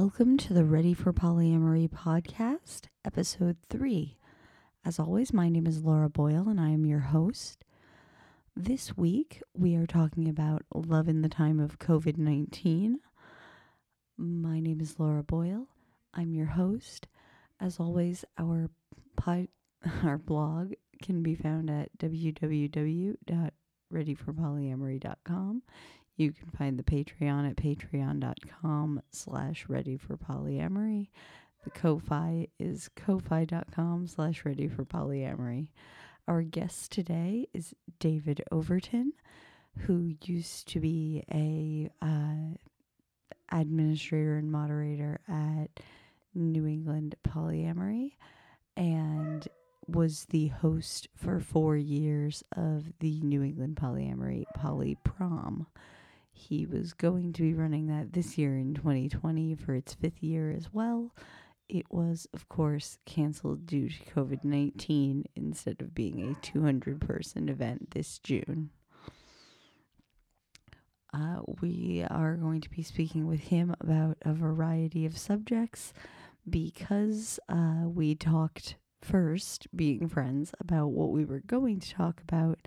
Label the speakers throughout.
Speaker 1: Welcome to the Ready for Polyamory podcast, episode three. As always, my name is Laura Boyle and I am your host. This week, we are talking about love in the time of COVID 19. My name is Laura Boyle. I'm your host. As always, our, pod, our blog can be found at www.readyforpolyamory.com. You can find the Patreon at patreon.com slash ready for polyamory. The Ko-Fi is ko-fi.com slash ready for polyamory. Our guest today is David Overton, who used to be a uh, administrator and moderator at New England Polyamory and was the host for four years of the New England Polyamory Poly Prom. He was going to be running that this year in 2020 for its fifth year as well. It was, of course, canceled due to COVID 19 instead of being a 200 person event this June. Uh, we are going to be speaking with him about a variety of subjects because uh, we talked first, being friends, about what we were going to talk about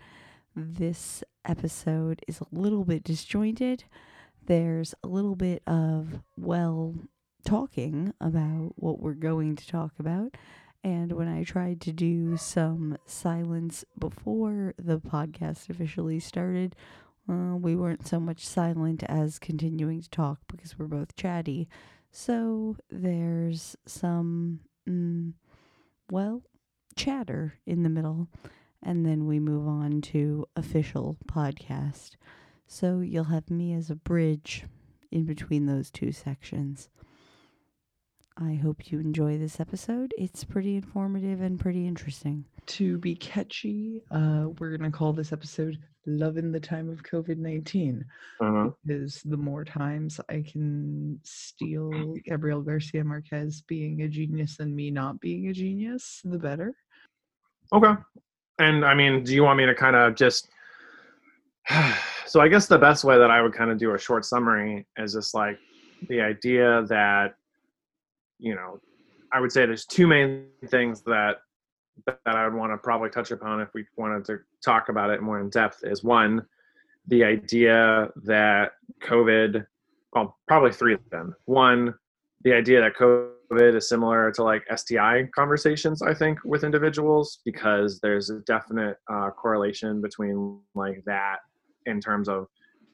Speaker 1: this episode is a little bit disjointed. There's a little bit of, well, talking about what we're going to talk about. And when I tried to do some silence before the podcast officially started, uh, we weren't so much silent as continuing to talk because we're both chatty. So there's some, mm, well, chatter in the middle and then we move on to official podcast. So you'll have me as a bridge in between those two sections. I hope you enjoy this episode. It's pretty informative and pretty interesting.
Speaker 2: To be catchy, uh, we're going to call this episode Love in the Time of COVID 19. Uh-huh. Because the more times I can steal Gabriel Garcia Marquez being a genius and me not being a genius, the better.
Speaker 3: Okay and I mean, do you want me to kind of just? so I guess the best way that I would kind of do a short summary is just like the idea that, you know, I would say there's two main things that that I would want to probably touch upon if we wanted to talk about it more in depth. Is one, the idea that COVID, well, probably three of them. One, the idea that COVID is similar to like STI conversations, I think, with individuals because there's a definite uh, correlation between like that in terms of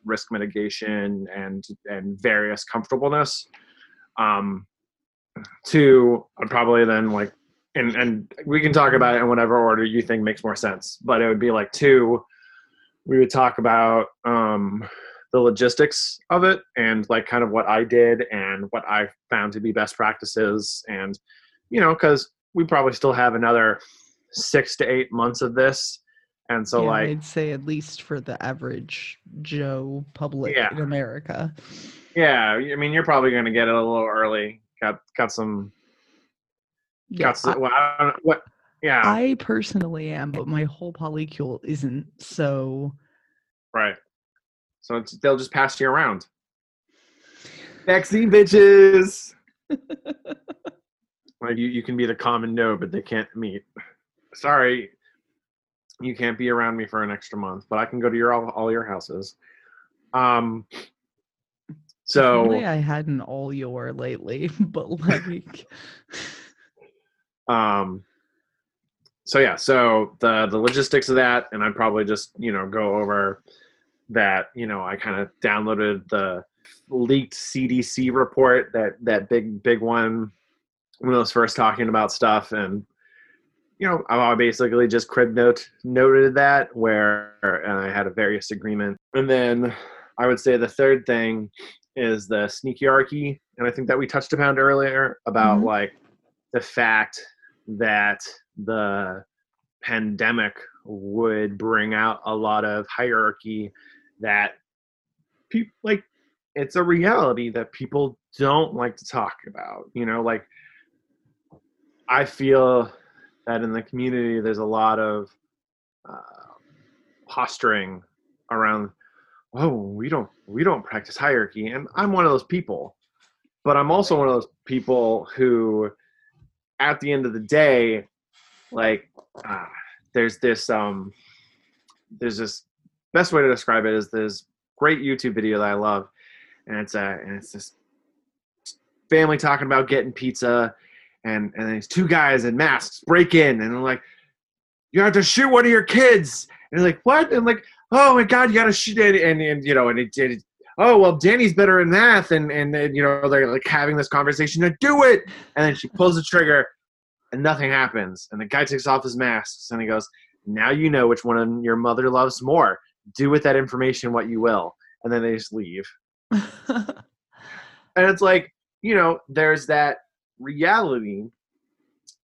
Speaker 3: risk mitigation and and various comfortableness. Um, I'd probably then like, and and we can talk about it in whatever order you think makes more sense, but it would be like two. We would talk about um, the logistics of it and like kind of what I did and what I found to be best practices. And, you know, because we probably still have another six to eight months of this. And so, yeah, like,
Speaker 2: I'd say at least for the average Joe public yeah. in America.
Speaker 3: Yeah. I mean, you're probably going to get it a little early. Got, got some,
Speaker 2: yeah, got some, I, well, I don't know what, yeah. I personally am, but my whole polycule isn't. So,
Speaker 3: right. So they'll just pass you around. Vaccine bitches. like you, you can be the common no, but they can't meet. Sorry, you can't be around me for an extra month, but I can go to your all, all your houses. Um. So
Speaker 2: Only I hadn't all your lately, but like.
Speaker 3: um. So yeah, so the the logistics of that, and I'd probably just you know go over that you know I kind of downloaded the leaked CDC report that that big big one when I was first talking about stuff and you know I basically just crib note noted that where and I had a various agreement and then I would say the third thing is the sneakyarchy and I think that we touched upon earlier about mm-hmm. like the fact that the pandemic would bring out a lot of hierarchy that people like it's a reality that people don't like to talk about you know like i feel that in the community there's a lot of uh, posturing around oh we don't we don't practice hierarchy and i'm one of those people but I'm also one of those people who, at the end of the day, like, uh, there's this um, there's this best way to describe it is this great YouTube video that I love, and it's a and it's this family talking about getting pizza, and and these two guys in masks break in, and they're like, "You have to shoot one of your kids," and they're like, "What?" And like, "Oh my God, you got to shoot it," and and you know, and it, did. oh well danny's better in math and and, and you know they're like having this conversation to do it and then she pulls the trigger and nothing happens and the guy takes off his mask and he goes now you know which one your mother loves more do with that information what you will and then they just leave. And it's like you know there's that reality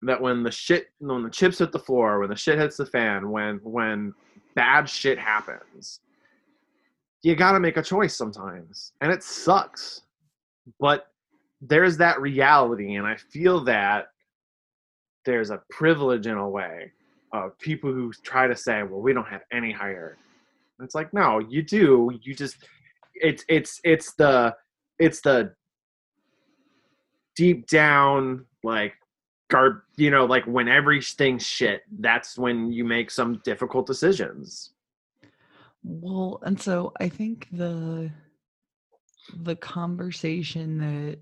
Speaker 3: that when the shit when the chips hit the floor when the shit hits the fan when when bad shit happens you got to make a choice sometimes and it sucks. But there's that reality and i feel that there's a privilege in a way of people who try to say well we don't have any higher it's like no you do you just it's it's it's the it's the deep down like garb you know like when everything's shit that's when you make some difficult decisions
Speaker 1: well, and so I think the the conversation that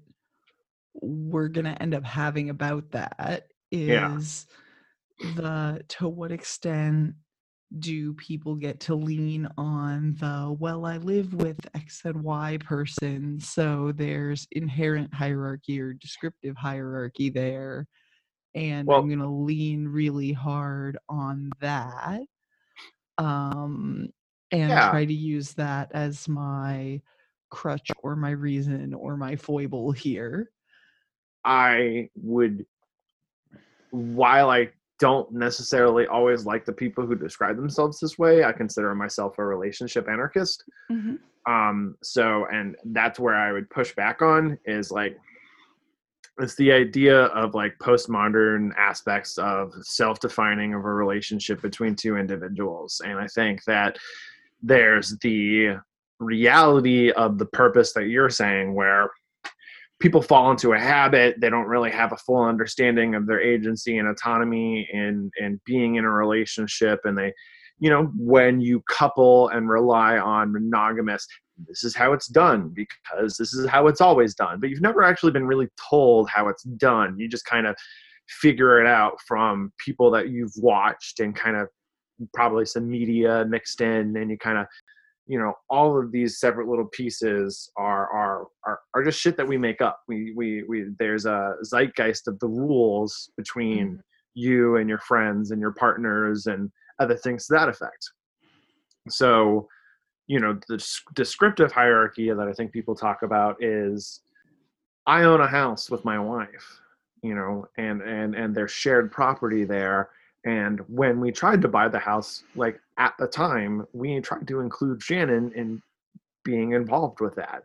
Speaker 1: we're going to end up having about that is yeah. the to what extent do people get to lean on the well i live with x and y person so there's inherent hierarchy or descriptive hierarchy there and well, i'm going to lean really hard on that um and yeah. try to use that as my crutch or my reason or my foible here.
Speaker 3: I would, while I don't necessarily always like the people who describe themselves this way, I consider myself a relationship anarchist. Mm-hmm. Um, so, and that's where I would push back on is like, it's the idea of like postmodern aspects of self-defining of a relationship between two individuals and i think that there's the reality of the purpose that you're saying where people fall into a habit they don't really have a full understanding of their agency and autonomy and and being in a relationship and they you know when you couple and rely on monogamous this is how it's done because this is how it's always done. But you've never actually been really told how it's done. You just kind of figure it out from people that you've watched and kind of probably some media mixed in and you kind of you know all of these separate little pieces are are are, are just shit that we make up. We we we there's a zeitgeist of the rules between mm-hmm. you and your friends and your partners and other things to that effect. So you know the descriptive hierarchy that i think people talk about is i own a house with my wife you know and and and there's shared property there and when we tried to buy the house, like at the time, we tried to include Shannon in being involved with that,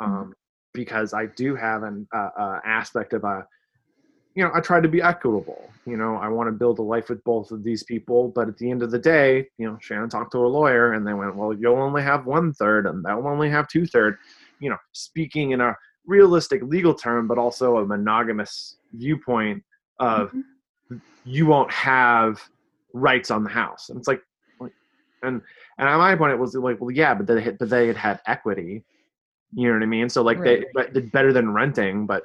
Speaker 3: mm-hmm. um, because I do have an uh, uh, aspect of a, you know, I try to be equitable. You know, I want to build a life with both of these people, but at the end of the day, you know, Shannon talked to a lawyer, and they went, "Well, you'll only have one third, and that will only have two third." You know, speaking in a realistic legal term, but also a monogamous viewpoint of. Mm-hmm you won't have rights on the house. And it's like, and and at my point it was like, well, yeah, but they but they had had equity. You know what I mean? So like right. they but better than renting, but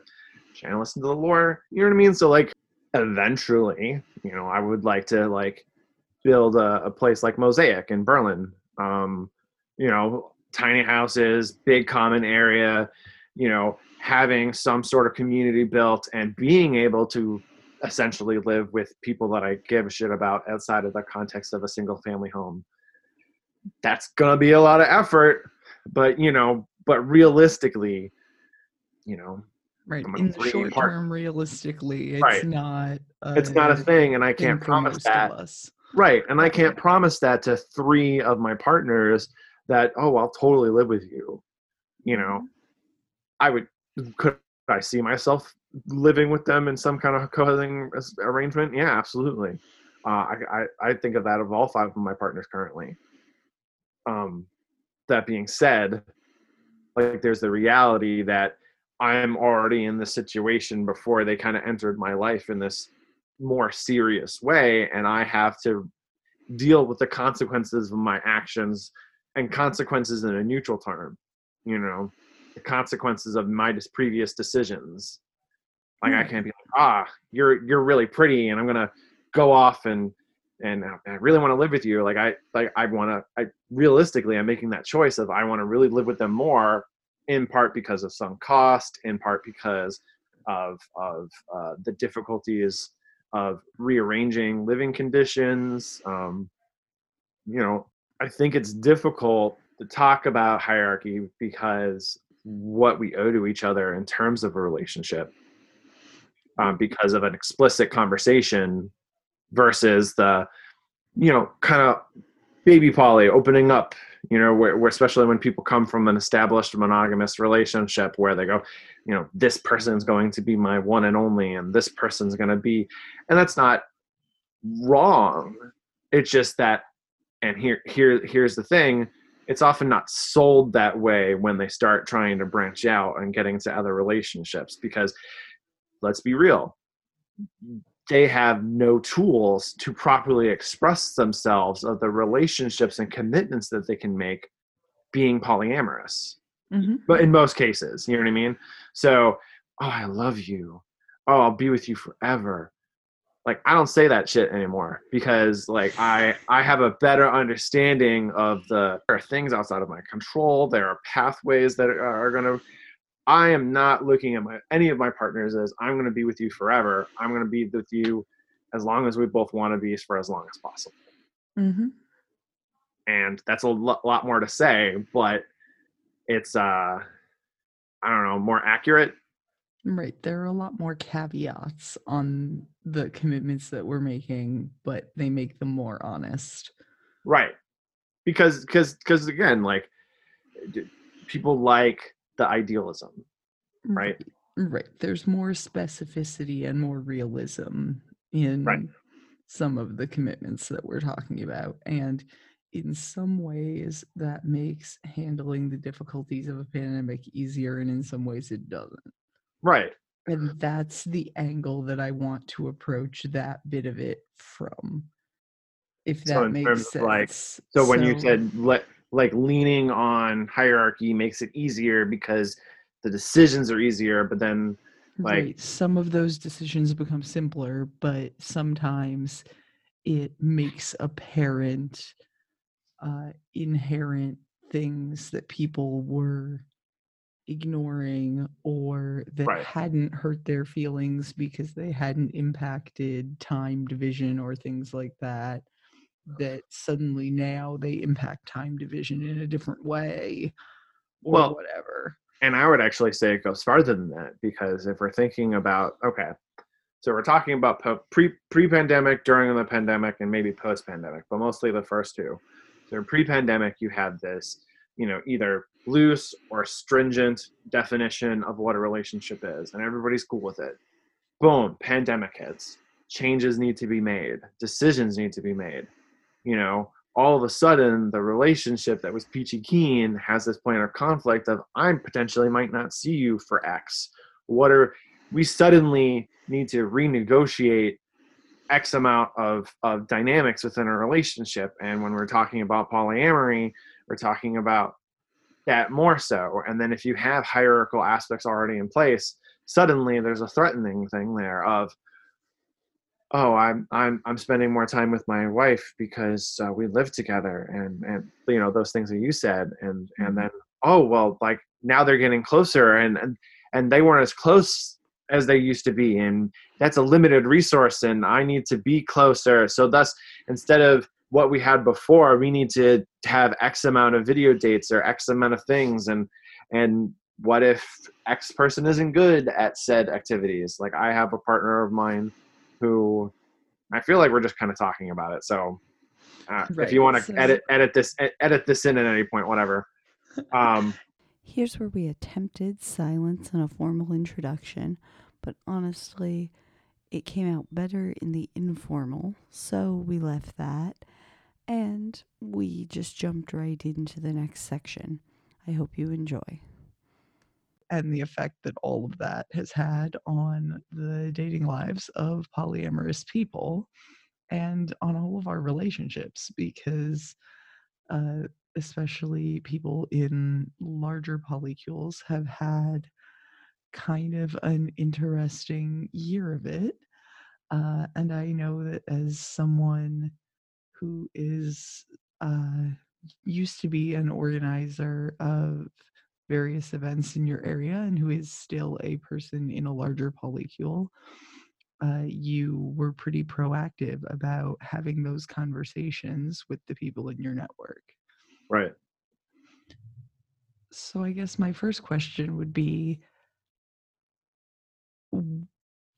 Speaker 3: Shannon listen to the lore. You know what I mean? So like eventually, you know, I would like to like build a, a place like Mosaic in Berlin. Um, you know, tiny houses, big common area, you know, having some sort of community built and being able to essentially live with people that I give a shit about outside of the context of a single family home. That's gonna be a lot of effort, but you know, but realistically, you know,
Speaker 1: right in the short part. term, realistically, it's right. not.
Speaker 3: it's not a thing, and I can't promise that. Right, and I can't promise that to three of my partners that oh, I'll totally live with you. You know, mm-hmm. I would could I see myself living with them in some kind of co-housing arrangement, yeah, absolutely. Uh, I, I, I think of that of all five of my partners currently. Um, that being said, like there's the reality that I'm already in the situation before they kind of entered my life in this more serious way and I have to deal with the consequences of my actions and consequences in a neutral term you know the consequences of my previous decisions like i hmm. can't be like ah you're you're really pretty and i'm gonna go off and and i really want to live with you like i like i want to i realistically i'm making that choice of i want to really live with them more in part because of some cost in part because of of uh, the difficulties of rearranging living conditions. Um, you know, I think it's difficult to talk about hierarchy because what we owe to each other in terms of a relationship um, because of an explicit conversation versus the you know kind of baby poly opening up you know where, where, especially when people come from an established monogamous relationship where they go you know this person's going to be my one and only and this person's going to be and that's not wrong. It's just that and here here here's the thing it's often not sold that way when they start trying to branch out and getting to other relationships because let's be real they have no tools to properly express themselves of the relationships and commitments that they can make being polyamorous. Mm-hmm. but in most cases you know what i mean? So oh i love you. Oh i'll be with you forever like i don't say that shit anymore because like i i have a better understanding of the there are things outside of my control there are pathways that are, are going to I am not looking at my any of my partners as I'm going to be with you forever. I'm going to be with you as long as we both want to be for as long as possible. Mm-hmm. And that's a lot more to say, but it's uh, I don't know, more accurate.
Speaker 1: Right. There are a lot more caveats on the commitments that we're making, but they make them more honest.
Speaker 3: Right. Because because because again, like people like the idealism right
Speaker 1: right there's more specificity and more realism in right. some of the commitments that we're talking about and in some ways that makes handling the difficulties of a pandemic easier and in some ways it doesn't
Speaker 3: right
Speaker 1: and that's the angle that i want to approach that bit of it from if that so makes sense
Speaker 3: like so, so when you said let like leaning on hierarchy makes it easier because the decisions are easier but then like right.
Speaker 1: some of those decisions become simpler but sometimes it makes apparent uh, inherent things that people were ignoring or that right. hadn't hurt their feelings because they hadn't impacted time division or things like that that suddenly now they impact time division in a different way or well, whatever.
Speaker 3: And I would actually say it goes farther than that because if we're thinking about okay, so we're talking about pre pre pandemic, during the pandemic, and maybe post pandemic, but mostly the first two. So pre pandemic, you had this, you know, either loose or stringent definition of what a relationship is, and everybody's cool with it. Boom, pandemic hits. Changes need to be made. Decisions need to be made you know, all of a sudden the relationship that was peachy keen has this point of conflict of I potentially might not see you for X. What are we suddenly need to renegotiate X amount of, of dynamics within a relationship. And when we're talking about polyamory, we're talking about that more so. And then if you have hierarchical aspects already in place, suddenly there's a threatening thing there of oh i'm i'm i'm spending more time with my wife because uh, we live together and and you know those things that you said and and mm-hmm. then oh well like now they're getting closer and and and they weren't as close as they used to be and that's a limited resource and i need to be closer so thus instead of what we had before we need to have x amount of video dates or x amount of things and and what if x person isn't good at said activities like i have a partner of mine who I feel like we're just kind of talking about it. So uh, right. if you want to edit edit this edit this in at any point, whatever. Um,
Speaker 4: Here's where we attempted silence and a formal introduction, but honestly, it came out better in the informal, so we left that and we just jumped right into the next section. I hope you enjoy.
Speaker 1: and the effect that all of that has had on the dating lives of polyamorous people and on all of our relationships because uh, especially people in larger polycules have had kind of an interesting year of it uh, and i know that as someone who is uh, used to be an organizer of various events in your area and who is still a person in a larger polycule, uh, you were pretty proactive about having those conversations with the people in your network.
Speaker 3: Right.
Speaker 1: So I guess my first question would be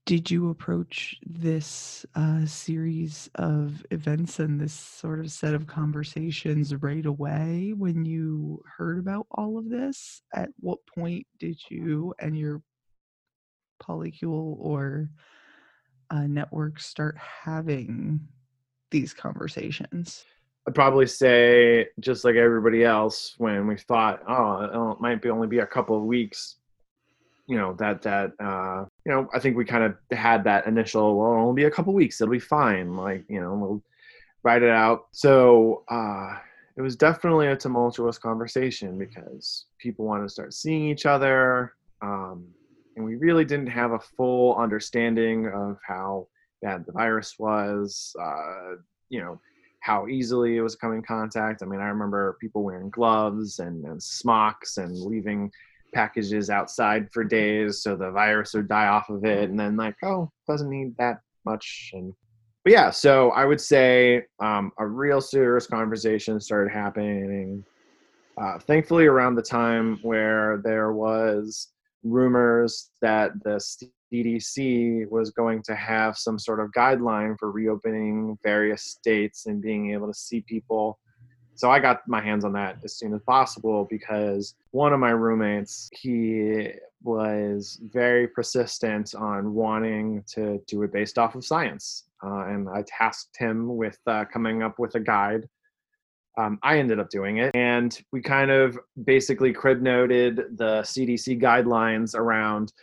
Speaker 1: did you approach this uh, series of events and this sort of set of conversations right away when you heard about all of this? At what point did you and your polycule or uh, network start having these conversations?
Speaker 3: I'd probably say, just like everybody else, when we thought, oh, it might be only be a couple of weeks, you know that that uh you know i think we kind of had that initial well it'll be a couple weeks it'll be fine like you know we'll write it out. So uh it was definitely a tumultuous conversation because people wanted to start seeing each other um and we really didn't have a full understanding of how bad the virus was uh you know how easily it was coming in contact. I mean i remember people wearing gloves and, and smocks and leaving packages outside for days so the virus would die off of it and then like oh doesn't need that much and but yeah so i would say um, a real serious conversation started happening uh, thankfully around the time where there was rumors that the cdc was going to have some sort of guideline for reopening various states and being able to see people so I got my hands on that as soon as possible because one of my roommates, he was very persistent on wanting to do it based off of science. Uh, and I tasked him with uh, coming up with a guide. Um, I ended up doing it. And we kind of basically crib noted the CDC guidelines around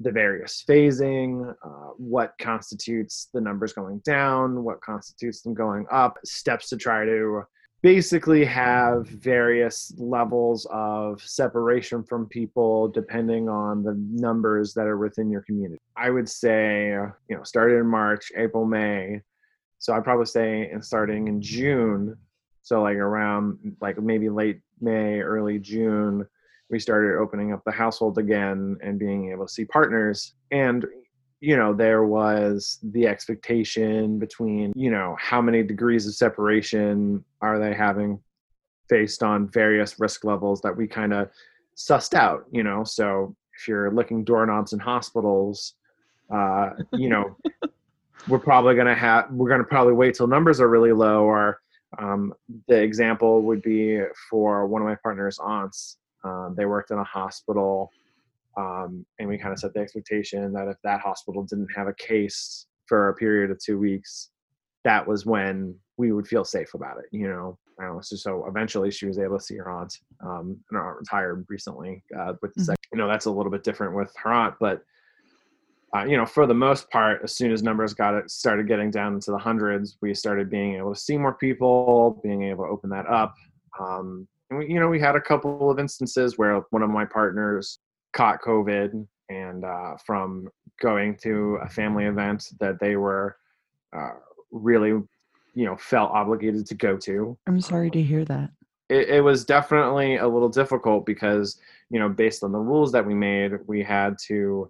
Speaker 3: the various phasing, uh, what constitutes the numbers going down, what constitutes them going up, steps to try to basically have various levels of separation from people depending on the numbers that are within your community. I would say, you know, started in March, April, May. So I'd probably say and starting in June, so like around like maybe late May, early June, we started opening up the household again and being able to see partners. And you know there was the expectation between you know how many degrees of separation are they having based on various risk levels that we kind of sussed out you know? So if you're licking doorknobs in hospitals uh you know we're probably going to have we're going to probably wait till numbers are really low or um, the example would be for one of my partner's aunts um, they worked in a hospital um, and we kind of set the expectation that if that hospital didn't have a case for a period of two weeks, that was when we would feel safe about it. You know, know. So, so eventually, she was able to see her aunt, um, and her aunt retired recently. Uh, with the mm-hmm. second, you know, that's a little bit different with her aunt, but uh, you know, for the most part, as soon as numbers got it started getting down into the hundreds, we started being able to see more people, being able to open that up. Um, and we, you know, we had a couple of instances where one of my partners caught COVID and uh, from going to a family event that they were uh, really, you know, felt obligated to go to.
Speaker 1: I'm sorry to hear that.
Speaker 3: It, it, was definitely a little difficult because, you know, based on the rules that we made, we had to,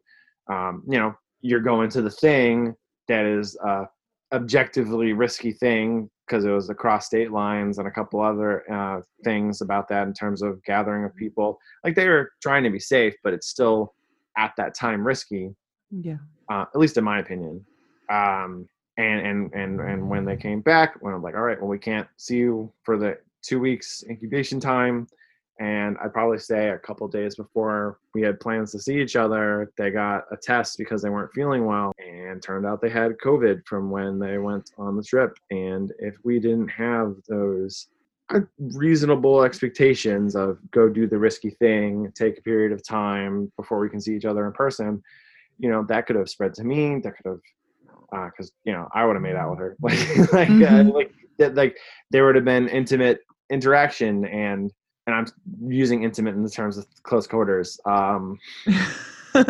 Speaker 3: um, you know, you're going to the thing that is a objectively risky thing because it was across state lines and a couple other uh, things about that in terms of gathering of people. Like they were trying to be safe, but it's still at that time risky.
Speaker 1: Yeah.
Speaker 3: Uh, at least in my opinion. Um, and and and and when they came back, when I'm like, all right, well, we can't see you for the two weeks incubation time. And I'd probably say a couple days before we had plans to see each other, they got a test because they weren't feeling well. And turned out they had COVID from when they went on the trip. And if we didn't have those reasonable expectations of go do the risky thing, take a period of time before we can see each other in person, you know, that could have spread to me. That could have, because uh, you know, I would have made out with her. like, like, uh, mm-hmm. uh, like, like there would have been intimate interaction, and and I'm using intimate in the terms of close quarters. Um,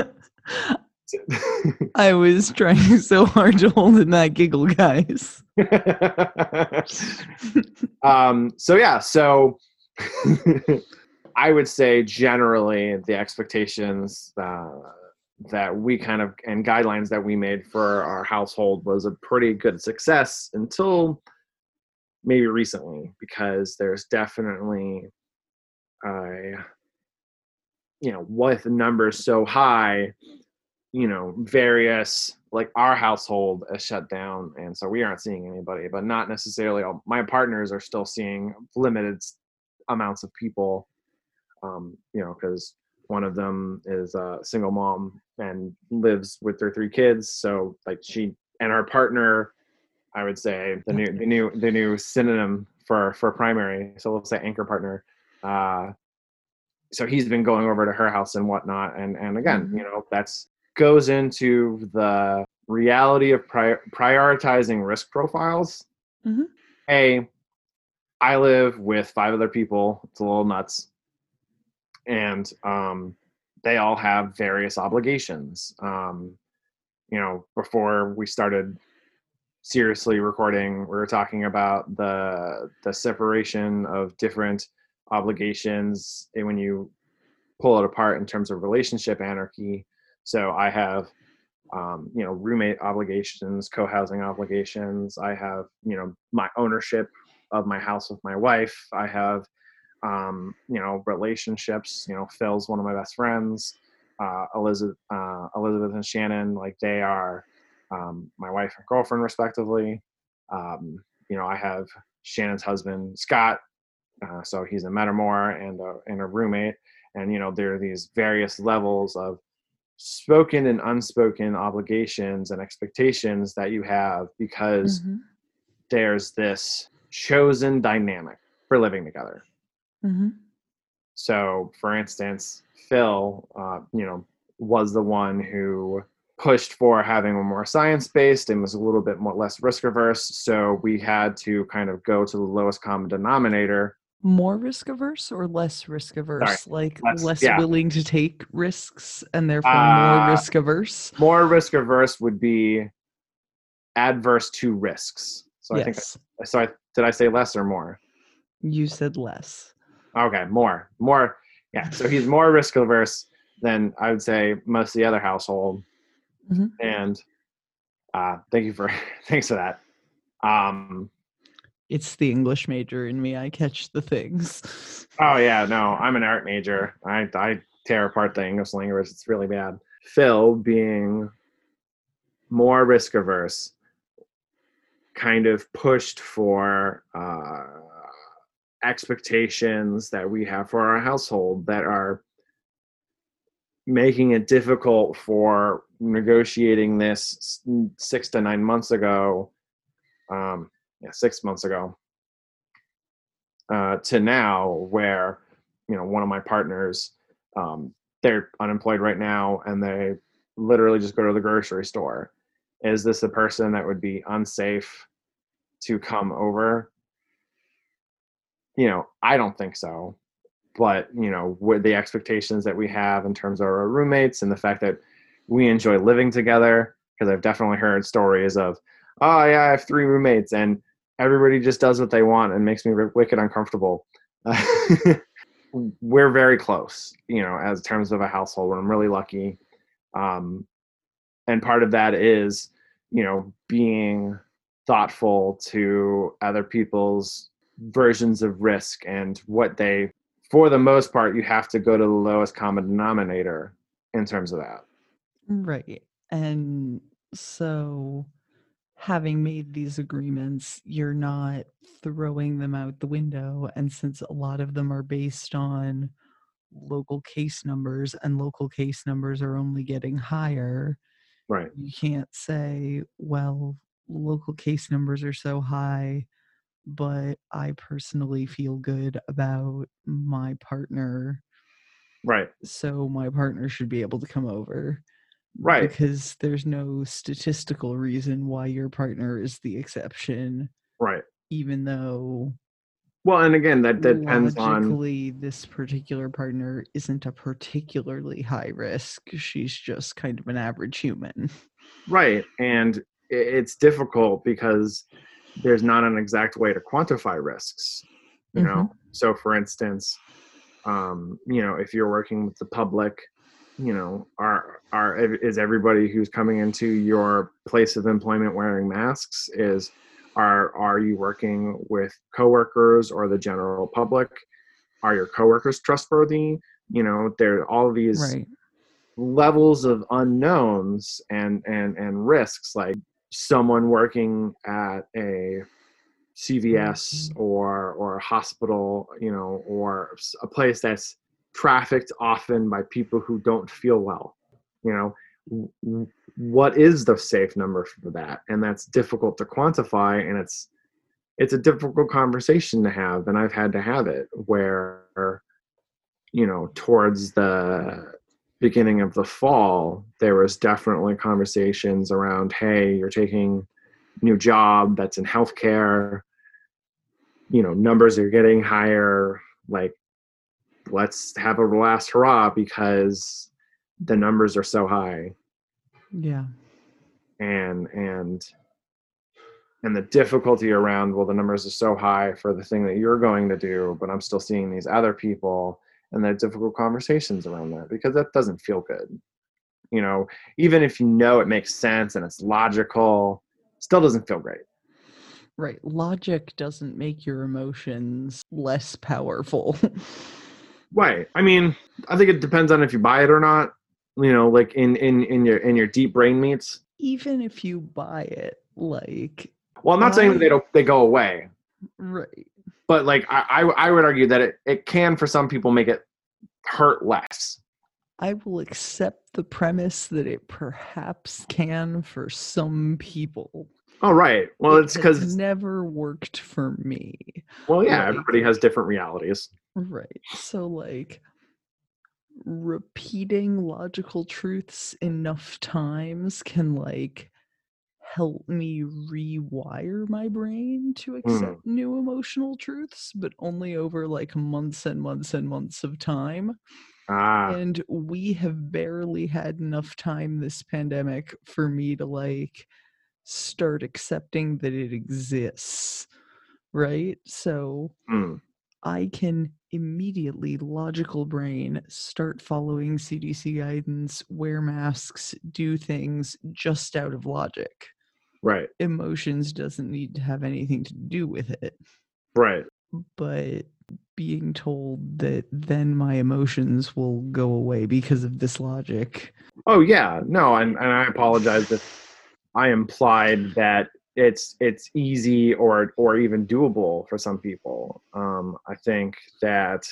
Speaker 1: I was trying so hard to hold in that giggle, guys.
Speaker 3: um, so yeah, so I would say generally the expectations uh, that we kind of and guidelines that we made for our household was a pretty good success until maybe recently because there's definitely uh, you know with numbers so high you know various like our household is shut down and so we aren't seeing anybody but not necessarily all my partners are still seeing limited amounts of people um you know because one of them is a single mom and lives with their three kids so like she and her partner i would say the new the new the new synonym for for primary so let's say anchor partner uh so he's been going over to her house and whatnot and and again mm-hmm. you know that's goes into the reality of pri- prioritizing risk profiles. Mm-hmm. A, I live with five other people. It's a little nuts. And um, they all have various obligations. Um, you know, before we started seriously recording, we were talking about the the separation of different obligations when you pull it apart in terms of relationship anarchy so I have, um, you know, roommate obligations, co-housing obligations. I have, you know, my ownership of my house with my wife. I have, um, you know, relationships. You know, Phil's one of my best friends. Uh, Elizabeth, uh, Elizabeth and Shannon, like they are um, my wife and girlfriend, respectively. Um, you know, I have Shannon's husband, Scott. Uh, so he's a metamor and a, and a roommate. And, you know, there are these various levels of spoken and unspoken obligations and expectations that you have because mm-hmm. there's this chosen dynamic for living together. Mm-hmm. So, for instance, Phil, uh, you know, was the one who pushed for having a more science based and was a little bit more less risk averse. So we had to kind of go to the lowest common denominator
Speaker 1: more risk averse or less risk averse? Sorry, like less, less yeah. willing to take risks and therefore uh, more risk averse?
Speaker 3: More risk averse would be adverse to risks. So yes. I think I, so. I, did I say less or more?
Speaker 1: You said less.
Speaker 3: Okay, more, more. Yeah. So he's more risk averse than I would say most of the other household. Mm-hmm. And uh, thank you for thanks for that. Um,
Speaker 1: it's the English major in me. I catch the things.
Speaker 3: Oh yeah, no, I'm an art major. I I tear apart the English language. It's really bad. Phil being more risk averse, kind of pushed for uh, expectations that we have for our household that are making it difficult for negotiating this six to nine months ago um, yeah, six months ago uh, to now where you know one of my partners um, they're unemployed right now and they literally just go to the grocery store. Is this a person that would be unsafe to come over? You know i don't think so but you know with the expectations that we have in terms of our roommates and the fact that we enjoy living together because i've definitely heard stories of oh yeah i have three roommates and everybody just does what they want and makes me wicked uncomfortable. we're very close, you know, as terms of a household. I'm really lucky, um, and part of that is, you know, being thoughtful to other people's versions of risk and what they, for the most part, you have to go to the lowest common denominator in terms of that.
Speaker 1: Right, and so having made these agreements, you're not throwing them out the window. And since a lot of them are based on local case numbers and local case numbers are only getting higher,
Speaker 3: right?
Speaker 1: You can't say, well, local case numbers are so high, but I personally feel good about my partner.
Speaker 3: Right.
Speaker 1: So my partner should be able to come over.
Speaker 3: Right.
Speaker 1: Because there's no statistical reason why your partner is the exception.
Speaker 3: Right.
Speaker 1: Even though
Speaker 3: well, and again, that, that depends
Speaker 1: Logically, on. This particular partner isn't a particularly high risk. She's just kind of an average human.
Speaker 3: Right, and it's difficult because there's not an exact way to quantify risks. You mm-hmm. know, so for instance, um, you know, if you're working with the public, you know, are are is everybody who's coming into your place of employment wearing masks? Is are are you working with coworkers or the general public? Are your coworkers trustworthy? You know, there are all these right. levels of unknowns and and and risks. Like someone working at a CVS mm-hmm. or or a hospital, you know, or a place that's trafficked often by people who don't feel well. You know, what is the safe number for that and that's difficult to quantify and it's it's a difficult conversation to have and i've had to have it where you know towards the beginning of the fall there was definitely conversations around hey you're taking new job that's in healthcare you know numbers are getting higher like let's have a last hurrah because the numbers are so high.
Speaker 1: Yeah.
Speaker 3: And and and the difficulty around well the numbers are so high for the thing that you're going to do but i'm still seeing these other people and the difficult conversations around that because that doesn't feel good. You know even if you know it makes sense and it's logical still doesn't feel great.
Speaker 1: Right. Logic doesn't make your emotions less powerful
Speaker 3: right. I mean i think it depends on if you buy it or not you know like in in in your in your deep brain meats.
Speaker 1: Even if you buy it like
Speaker 3: well i'm not I, saying that they don't they go away.
Speaker 1: Right.
Speaker 3: But like I, I i would argue that it it can for some people make it hurt less.
Speaker 1: I will accept the premise that it perhaps can for some people
Speaker 3: Oh right. Well, it's because
Speaker 1: it's never worked for me.
Speaker 3: Well, yeah, like, everybody has different realities.
Speaker 1: Right. So like repeating logical truths enough times can like help me rewire my brain to accept mm. new emotional truths, but only over like months and months and months of time.
Speaker 3: Ah.
Speaker 1: And we have barely had enough time this pandemic for me to like start accepting that it exists. Right? So
Speaker 3: mm.
Speaker 1: I can immediately logical brain start following CDC guidance, wear masks, do things just out of logic.
Speaker 3: Right.
Speaker 1: Emotions doesn't need to have anything to do with it.
Speaker 3: Right.
Speaker 1: But being told that then my emotions will go away because of this logic.
Speaker 3: Oh yeah, no, and, and I apologize if I implied that it's it's easy or or even doable for some people. Um, I think that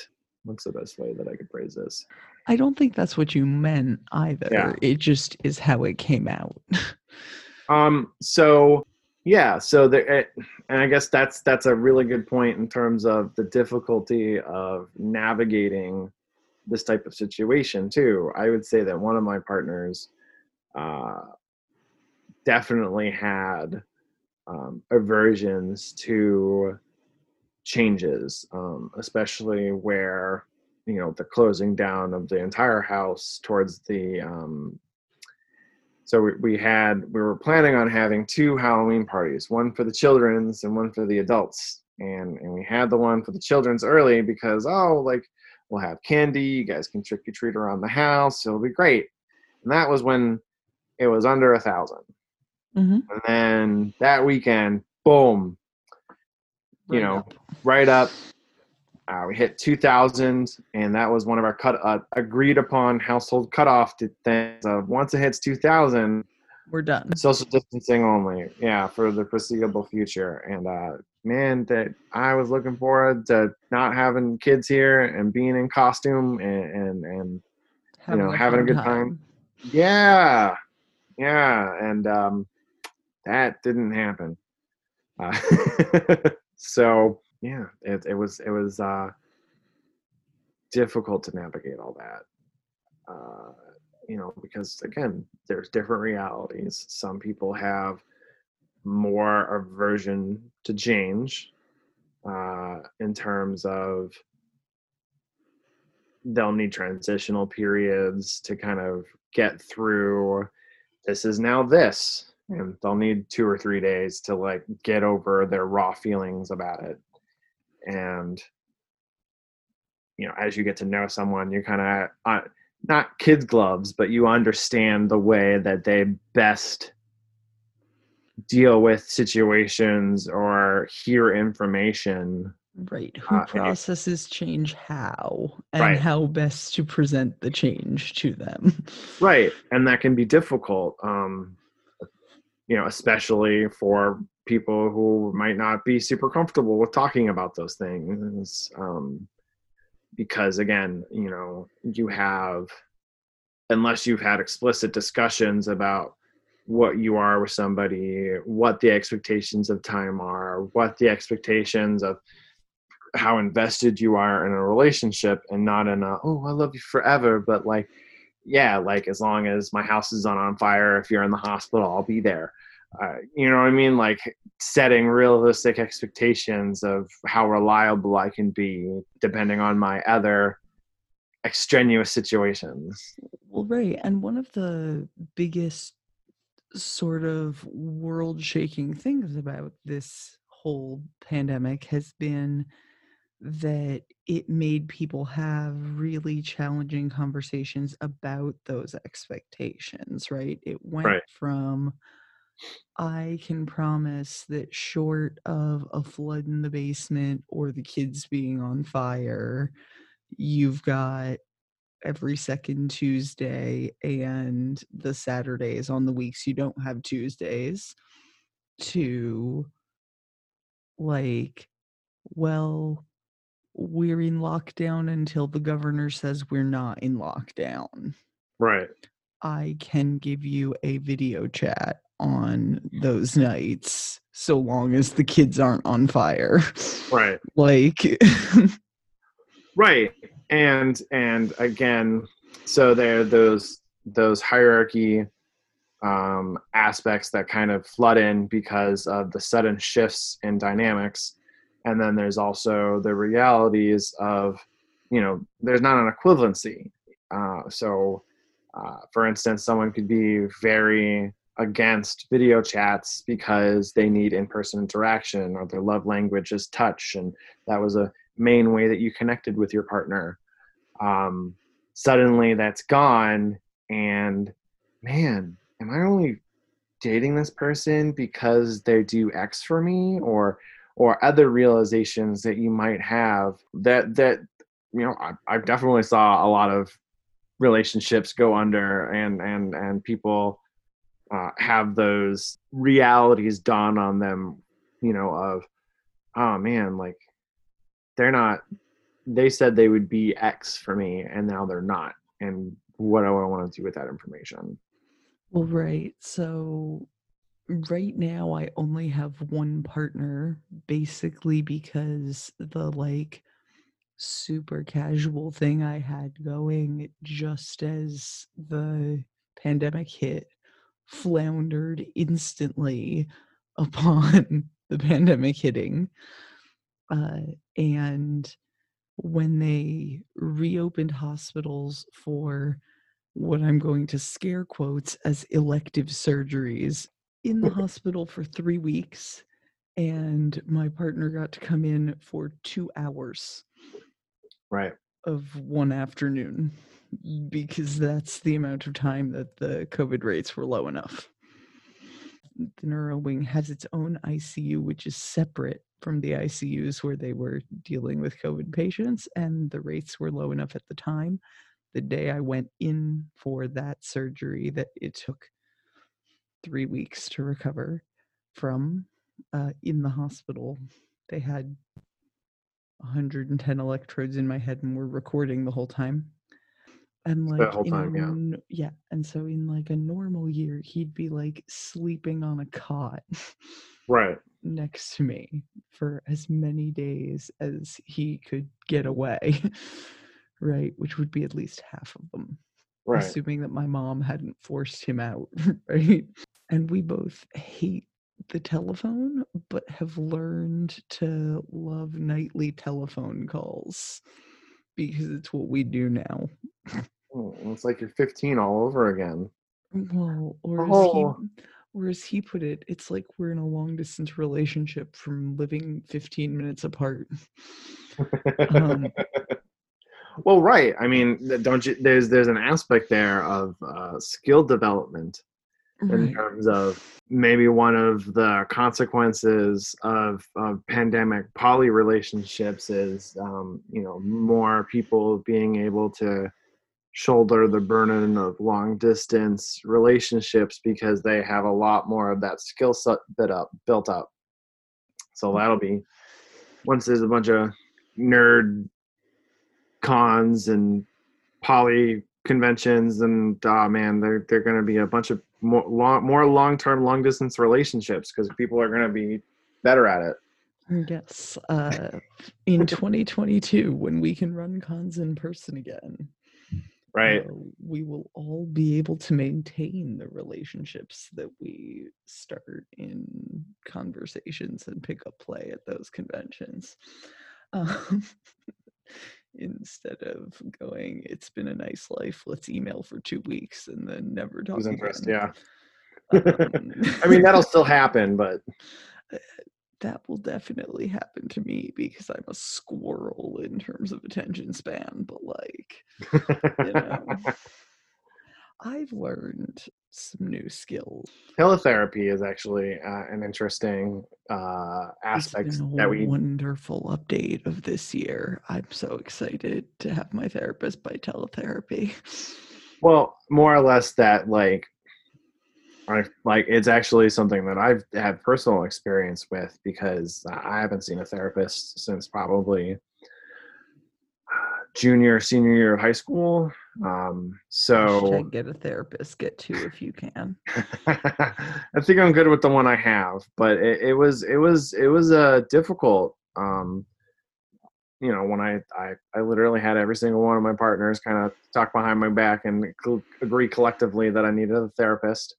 Speaker 3: what's the best way that I could phrase this?
Speaker 1: I don't think that's what you meant either. Yeah. It just is how it came out.
Speaker 3: um. So yeah. So the it, and I guess that's that's a really good point in terms of the difficulty of navigating this type of situation too. I would say that one of my partners uh, definitely had um, aversions to changes, um, especially where you know the closing down of the entire house towards the. Um, so we, we had we were planning on having two Halloween parties, one for the children's and one for the adults, and and we had the one for the children's early because oh like we'll have candy, you guys can trick or treat around the house, it'll be great, and that was when it was under a 1000
Speaker 1: Mm-hmm.
Speaker 3: And then that weekend, boom, you know, up. right up. Uh, we hit 2000, and that was one of our cut uh, agreed upon household cutoff to things. Of once it hits 2000,
Speaker 1: we're done.
Speaker 3: Social distancing only, yeah, for the foreseeable future. And uh, man, that I was looking forward to not having kids here and being in costume and and, and you know having a good time. time. Yeah, yeah, and um, that didn't happen. Uh, so yeah, it, it was it was uh, difficult to navigate all that. Uh, you know, because again, there's different realities. Some people have more aversion to change uh, in terms of they'll need transitional periods to kind of get through this is now this and they'll need two or three days to like get over their raw feelings about it. And you know as you get to know someone you're kind of uh, not kids gloves but you understand the way that they best deal with situations or hear information.
Speaker 1: Right. Who uh, processes change how and
Speaker 3: right.
Speaker 1: how best to present the change to them.
Speaker 3: Right. And that can be difficult um you know especially for people who might not be super comfortable with talking about those things um because again you know you have unless you've had explicit discussions about what you are with somebody what the expectations of time are what the expectations of how invested you are in a relationship and not in a oh i love you forever but like yeah like as long as my house is not on fire if you're in the hospital i'll be there. Uh, you know what i mean? Like setting realistic expectations of how reliable i can be depending on my other extraneous situations.
Speaker 1: Well right and one of the biggest sort of world shaking things about this whole pandemic has been that it made people have really challenging conversations about those expectations, right? It went
Speaker 3: right.
Speaker 1: from I can promise that short of a flood in the basement or the kids being on fire, you've got every second Tuesday and the Saturdays on the weeks you don't have Tuesdays to like, well, we're in lockdown until the governor says we're not in lockdown.
Speaker 3: Right.
Speaker 1: I can give you a video chat on those nights so long as the kids aren't on fire.
Speaker 3: Right.
Speaker 1: like
Speaker 3: Right. And and again, so there are those those hierarchy um aspects that kind of flood in because of the sudden shifts in dynamics and then there's also the realities of you know there's not an equivalency. Uh, so uh, for instance someone could be very against video chats because they need in-person interaction or their love language is touch and that was a main way that you connected with your partner. Um, suddenly that's gone and man am i only dating this person because they do x for me or or other realizations that you might have that that you know I, I definitely saw a lot of relationships go under and and and people uh, have those realities dawn on them you know of oh man like they're not they said they would be x for me and now they're not and what do i want to do with that information?
Speaker 1: Well right so right now I only have one partner basically because the like super casual thing I had going just as the pandemic hit floundered instantly upon the pandemic hitting. Uh, and when they reopened hospitals for what I'm going to scare quotes as elective surgeries, in the hospital for three weeks, and my partner got to come in for two hours.
Speaker 3: Right.
Speaker 1: Of one afternoon, because that's the amount of time that the COVID rates were low enough. The neuro wing has its own ICU, which is separate from the ICUs where they were dealing with COVID patients, and the rates were low enough at the time. The day I went in for that surgery, that it took three weeks to recover from uh, in the hospital. They had 110 electrodes in my head and were recording the whole time. And like,
Speaker 3: time,
Speaker 1: yeah. yeah. And so in like a normal year, he'd be like sleeping on a cot.
Speaker 3: Right.
Speaker 1: next to me for as many days as he could get away, right? Which would be at least half of them,
Speaker 3: Right.
Speaker 1: assuming that my mom hadn't forced him out, right? And we both hate the telephone, but have learned to love nightly telephone calls because it's what we do now.
Speaker 3: Mm, It's like you're 15 all over again.
Speaker 1: Well, or as
Speaker 3: Oh.
Speaker 1: he or as he put it, it's like we're in a long distance relationship from living 15 minutes apart. Um,
Speaker 3: well, right. I mean, don't you? There's there's an aspect there of uh, skill development in terms of maybe one of the consequences of, of pandemic poly relationships is um, you know more people being able to shoulder the burden of long distance relationships because they have a lot more of that skill set bit up built up. So that'll be once there's a bunch of nerd cons and poly conventions and oh man they're they're going to be a bunch of more long more long-term long distance relationships because people are going to be better at it
Speaker 1: Yes. Uh, in 2022, when we can run cons in person again,
Speaker 3: right
Speaker 1: uh, we will all be able to maintain the relationships that we start in conversations and pick up play at those conventions. Um, instead of going, it's been a nice life, let's email for two weeks and then never talk again.
Speaker 3: yeah
Speaker 1: Um,
Speaker 3: i mean that'll still happen but
Speaker 1: that will definitely happen to me because I'm a squirrel in terms of attention span, but like you know, I've learned some new skills.
Speaker 3: teletherapy is actually uh, an interesting uh, aspect that we
Speaker 1: wonderful update of this year. I'm so excited to have my therapist by teletherapy.
Speaker 3: Well, more or less that like I like it's actually something that I've had personal experience with because I haven't seen a therapist since probably uh, junior senior year of high school. Um, so
Speaker 1: get a therapist, get two if you can.
Speaker 3: I think I'm good with the one I have, but it, it was it was it was uh, difficult. Um, you know, when I, I I literally had every single one of my partners kind of talk behind my back and co- agree collectively that I needed a therapist.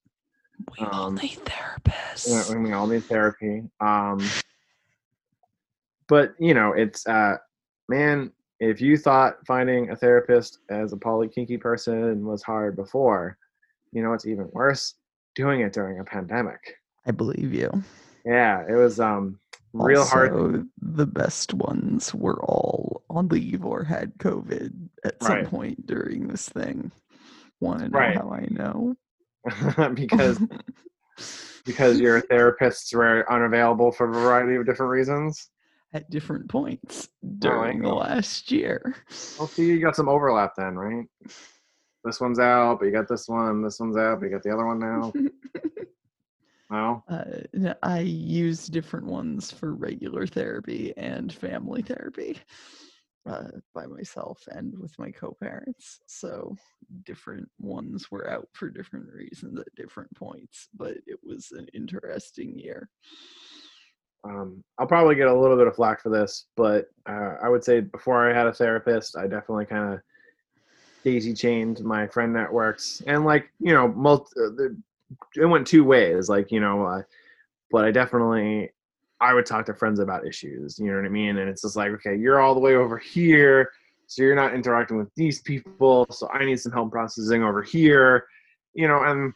Speaker 1: We all
Speaker 3: Um,
Speaker 1: need therapists.
Speaker 3: we all need therapy. Um, but you know, it's uh, man, if you thought finding a therapist as a poly kinky person was hard before, you know, it's even worse doing it during a pandemic.
Speaker 1: I believe you.
Speaker 3: Yeah, it was um real hard.
Speaker 1: Also, The best ones were all on leave or had COVID at some point during this thing. Want to know
Speaker 3: Right.
Speaker 1: how I know?
Speaker 3: because because your therapists were unavailable for a variety of different reasons.
Speaker 1: At different points during the last year.
Speaker 3: Well, see, you got some overlap then, right? This one's out, but you got this one. This one's out, but you got the other one now. No,
Speaker 1: Uh, I use different ones for regular therapy and family therapy uh, by myself and with my co-parents. So different ones were out for different reasons at different points, but it was an interesting year.
Speaker 3: Um, I'll probably get a little bit of flack for this, but uh, I would say before I had a therapist, I definitely kind of daisy chained my friend networks, and like you know, multi- uh, it went two ways. Like you know, uh, but I definitely I would talk to friends about issues. You know what I mean? And it's just like, okay, you're all the way over here, so you're not interacting with these people. So I need some help processing over here. You know, and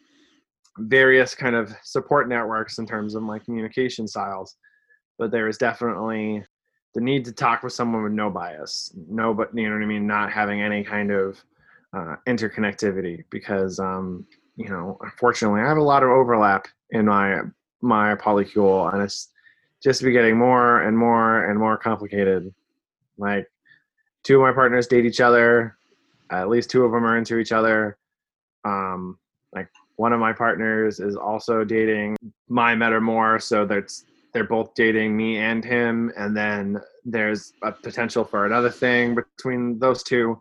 Speaker 3: various kind of support networks in terms of my communication styles but there is definitely the need to talk with someone with no bias no but you know what i mean not having any kind of uh, interconnectivity because um you know unfortunately i have a lot of overlap in my my polycule and it's just be getting more and more and more complicated. Like two of my partners date each other at least two of them are into each other. Um like one of my partners is also dating my metamor so that's they're both dating me and him and then there's a potential for another thing between those two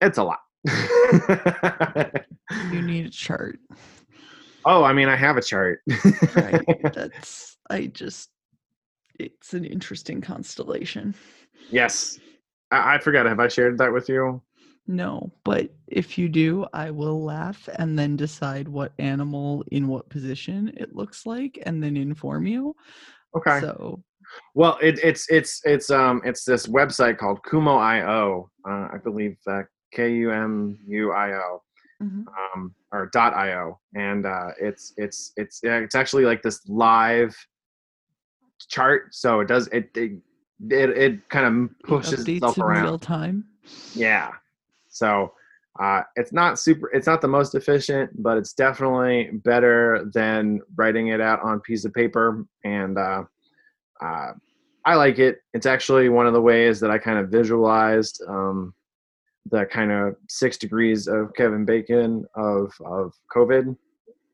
Speaker 3: it's a lot
Speaker 1: You need a chart.
Speaker 3: oh i mean i have a chart
Speaker 1: Right. That's I just, it's an interesting constellation.
Speaker 3: Yes. I, I forgot. Have I shared that with you?
Speaker 1: No, but if you do, I will laugh and then decide what animal in what position it looks like and then inform you.
Speaker 3: Okay.
Speaker 1: So,
Speaker 3: well, it, it's it's it's um it's this website called Kumu.io. Uh, I believe uh, K U M U I O. Mm-hmm. Um, or dot io and uh, it's it's it's it's actually like this live chart so it does it it it, it kind of pushes
Speaker 1: it itself around real time
Speaker 3: yeah so uh, it's not super it's not the most efficient but it's definitely better than writing it out on piece of paper. And uh, uh, i like it. It's actually one of the ways that i kind of visualized um, the kind of six degrees of kevin bacon of of covid.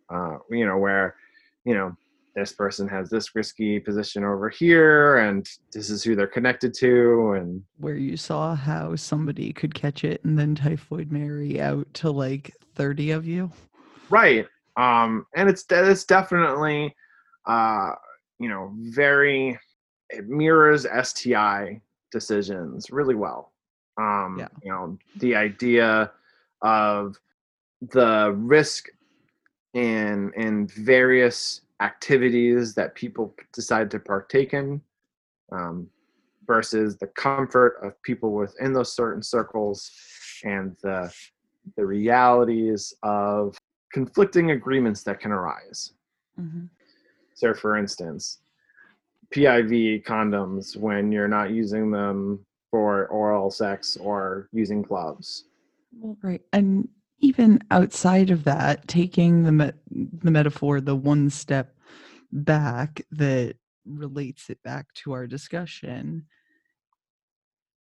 Speaker 3: Uh, you know where you know this person has this risky position over here and this is who they're connected to and
Speaker 1: where you saw how somebody could catch it and then typhoid mary out to like 30 of you
Speaker 3: right um and it's it's definitely uh you know very it mirrors sti decisions really well um yeah. you know the idea of the risk in in various activities that people decide to partake in um, versus the comfort of people within those certain circles and the the realities of conflicting agreements that can arise. Mm-hmm. So, for instance, PIV condoms when you're not using them for oral sex or using gloves.
Speaker 1: Well, right, and even outside of that, taking the me- the metaphor the one step back that relates it back to our discussion,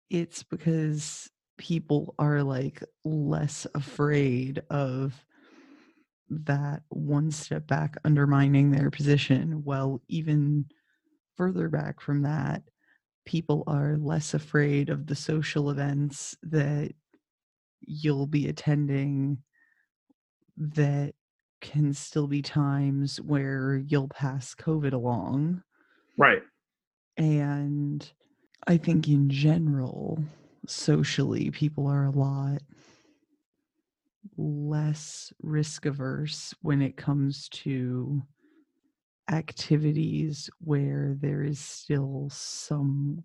Speaker 1: it's because people are like less afraid of that one step back undermining their position. Well, even further back from that, people are less afraid of the social events that you'll be attending that can still be times where you'll pass COVID along.
Speaker 3: Right.
Speaker 1: And I think in general, socially, people are a lot less risk averse when it comes to activities where there is still some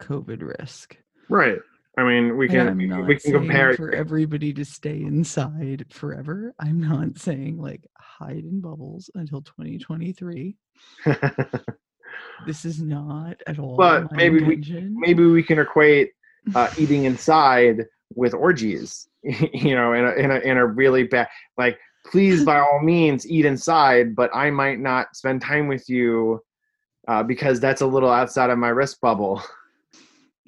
Speaker 1: COVID risk.
Speaker 3: Right. I mean, we can we can compare
Speaker 1: for everybody to stay inside forever. I'm not saying like hide in bubbles until 2023. this is not at all.
Speaker 3: But maybe intention. we maybe we can equate uh, eating inside with orgies. you know, in a in a in a really bad like. Please, by all means, eat inside, but I might not spend time with you uh, because that's a little outside of my risk bubble.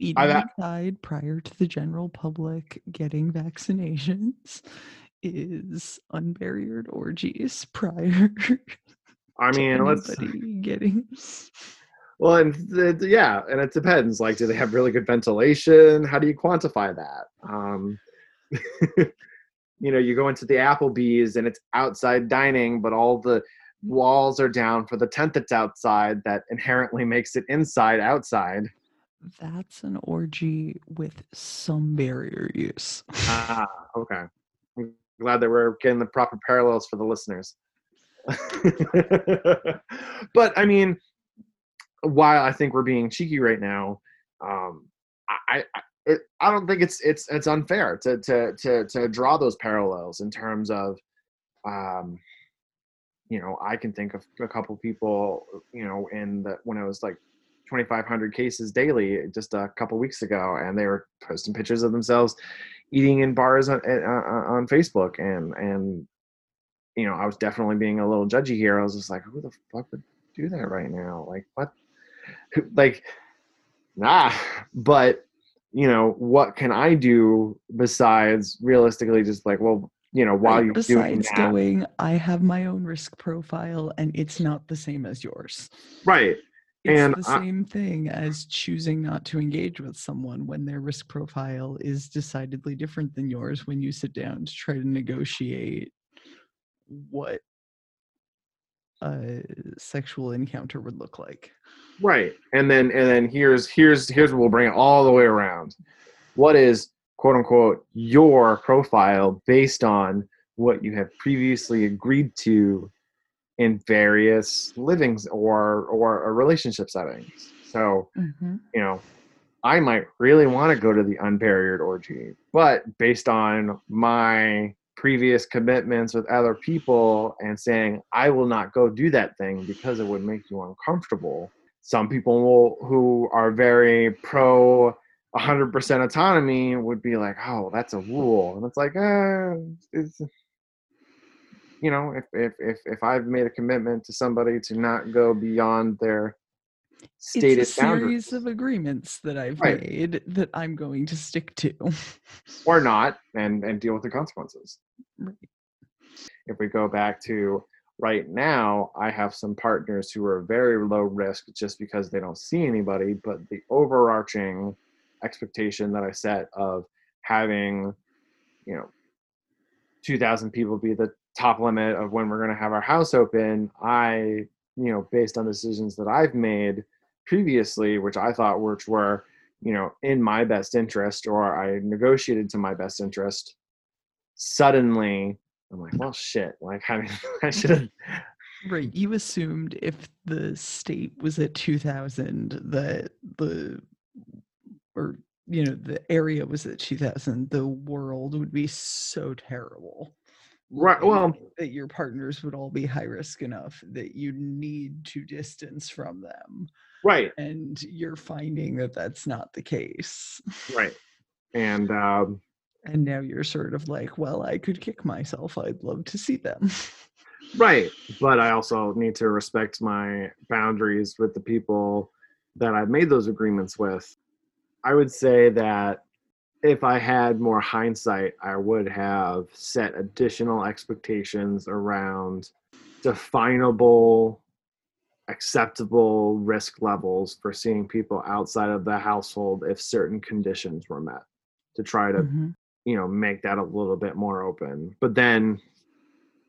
Speaker 1: Eating I, outside prior to the general public getting vaccinations is unbarriered orgies prior.
Speaker 3: I mean, let's
Speaker 1: getting.
Speaker 3: Well, and yeah, and it depends. Like, do they have really good ventilation? How do you quantify that? Um, you know, you go into the Applebee's and it's outside dining, but all the walls are down for the tent that's outside. That inherently makes it inside outside
Speaker 1: that's an orgy with some barrier use.
Speaker 3: ah, okay. I'm glad that we're getting the proper parallels for the listeners. but I mean, while I think we're being cheeky right now, um, I, I it, I don't think it's it's it's unfair to to to to draw those parallels in terms of, um, you know, I can think of a couple people, you know, in the when I was like 2,500 cases daily just a couple weeks ago, and they were posting pictures of themselves eating in bars on, uh, on Facebook, and and you know I was definitely being a little judgy here. I was just like, who the fuck would do that right now? Like what? Like nah, but you know what can I do besides realistically just like well you know while you're
Speaker 1: besides
Speaker 3: doing that,
Speaker 1: going i have my own risk profile and it's not the same as yours
Speaker 3: right
Speaker 1: it's and the same thing as choosing not to engage with someone when their risk profile is decidedly different than yours when you sit down to try to negotiate what a sexual encounter would look like.
Speaker 3: Right. And then and then here's here's here's what we'll bring it all the way around. What is quote unquote your profile based on what you have previously agreed to in various livings or or, relationship settings. So, mm-hmm. you know, I might really want to go to the unbarriered orgy, but based on my previous commitments with other people and saying I will not go do that thing because it would make you uncomfortable. Some people will, who are very pro 100% autonomy would be like, "Oh, that's a rule," and it's like, uh, it's, you know, if if if if I've made a commitment to somebody to not go beyond their stated
Speaker 1: it's a series of agreements that I've right. made that I'm going to stick to,
Speaker 3: or not, and and deal with the consequences. Right. If we go back to right now, I have some partners who are very low risk just because they don't see anybody, but the overarching expectation that I set of having, you know, 2,000 people be the top limit of when we're going to have our house open, I, you know, based on decisions that I've made previously, which I thought which were, you know, in my best interest or I negotiated to my best interest, suddenly I'm like, well, shit. Like, I mean, I should have.
Speaker 1: Right. You assumed if the state was at 2000, that the, or, you know, the area was at 2000, the world would be so terrible.
Speaker 3: Right. Well,
Speaker 1: that your partners would all be high risk enough that you need to distance from them.
Speaker 3: Right.
Speaker 1: And you're finding that that's not the case.
Speaker 3: Right. And, um,
Speaker 1: and now you're sort of like, well, I could kick myself. I'd love to see them.
Speaker 3: right. But I also need to respect my boundaries with the people that I've made those agreements with. I would say that if I had more hindsight, I would have set additional expectations around definable, acceptable risk levels for seeing people outside of the household if certain conditions were met to try to mm-hmm. you know make that a little bit more open. But then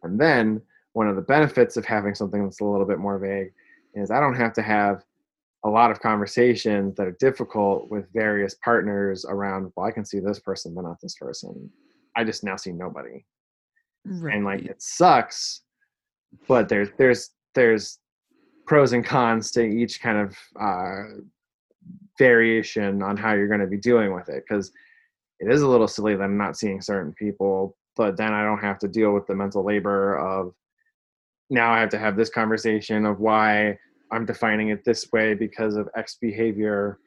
Speaker 3: and then one of the benefits of having something that's a little bit more vague is i don't have to have a lot of conversations that are difficult with various partners around well i can see this person but not this person i just now see nobody right. and like it sucks but there's there's there's pros and cons to each kind of uh, variation on how you're going to be dealing with it because it is a little silly that I'm not seeing certain people, but then I don't have to deal with the mental labor of now I have to have this conversation of why I'm defining it this way because of X behavior.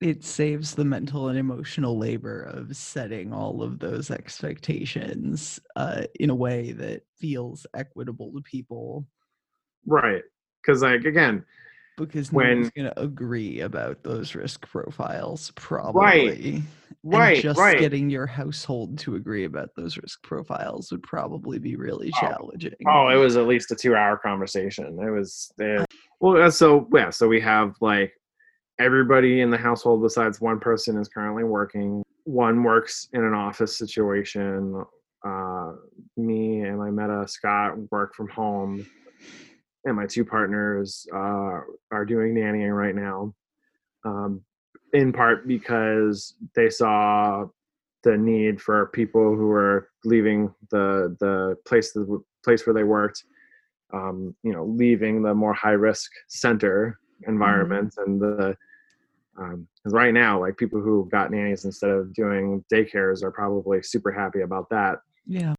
Speaker 1: It saves the mental and emotional labor of setting all of those expectations uh, in a way that feels equitable to people.
Speaker 3: Right. Because, like, again,
Speaker 1: because no when, one's going to agree about those risk profiles probably right right just right. getting your household to agree about those risk profiles would probably be really oh, challenging.
Speaker 3: oh it was at least a two hour conversation. It was it, well uh, so yeah so we have like everybody in the household besides one person is currently working. One works in an office situation. Uh, me and my meta scott work from home. And my two partners uh, are doing nannying right now, um, in part because they saw the need for people who are leaving the the place the place where they worked, um, you know, leaving the more high risk center environment mm-hmm. and the um, right now, like people who got nannies instead of doing daycares are probably super happy about that.
Speaker 1: Yeah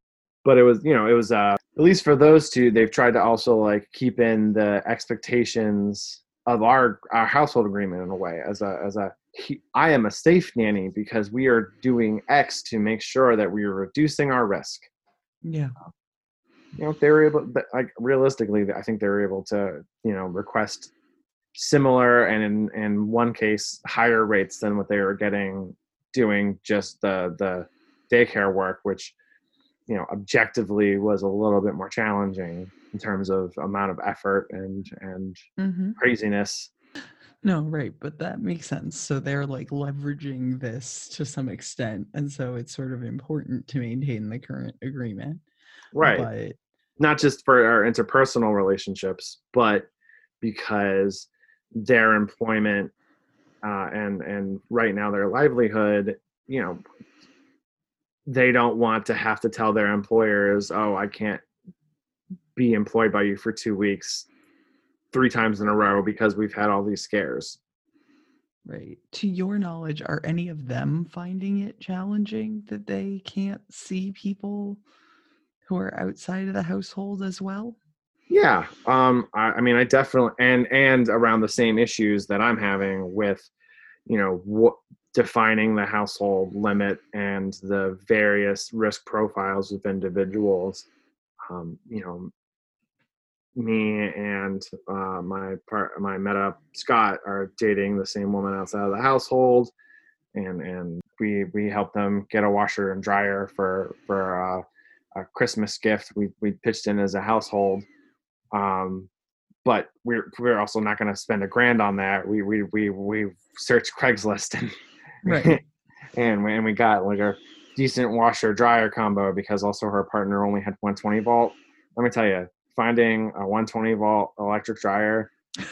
Speaker 3: but it was you know it was uh at least for those two they've tried to also like keep in the expectations of our our household agreement in a way as a as a he, I am a safe nanny because we are doing X to make sure that we are reducing our risk.
Speaker 1: Yeah.
Speaker 3: You know, they were able, but like realistically, I think they were able to, you know, request similar and in, in one case higher rates than what they were getting doing just the the daycare work, which you know objectively was a little bit more challenging in terms of amount of effort and and mm-hmm. craziness
Speaker 1: no right but that makes sense so they're like leveraging this to some extent and so it's sort of important to maintain the current agreement
Speaker 3: right.
Speaker 1: but
Speaker 3: not just for our interpersonal relationships, but because their employment uh, and and right now their livelihood, you know, they don't want to have to tell their employers, "Oh, I can't be employed by you for two weeks, three times in a row because we've had all these scares."
Speaker 1: Right. To your knowledge, are any of them finding it challenging that they can't see people who are outside of the household as well?
Speaker 3: Yeah. Um, I, I mean, I definitely, and, and around the same issues that I'm having with, you know, what defining the household limit and the various risk profiles of individuals. Um, you know, me and uh, my part, my meta Scott are dating the same woman outside of the household, and and we we help them get a washer and dryer for for uh, a Christmas gift. We we pitched in as a household, um, but we're we're also not going to spend a grand on that. We we we we searched Craigslist and right. and we, and we got like a decent washer dryer combo because also her partner only had 120 volt. Let me tell you, finding a 120 volt electric dryer.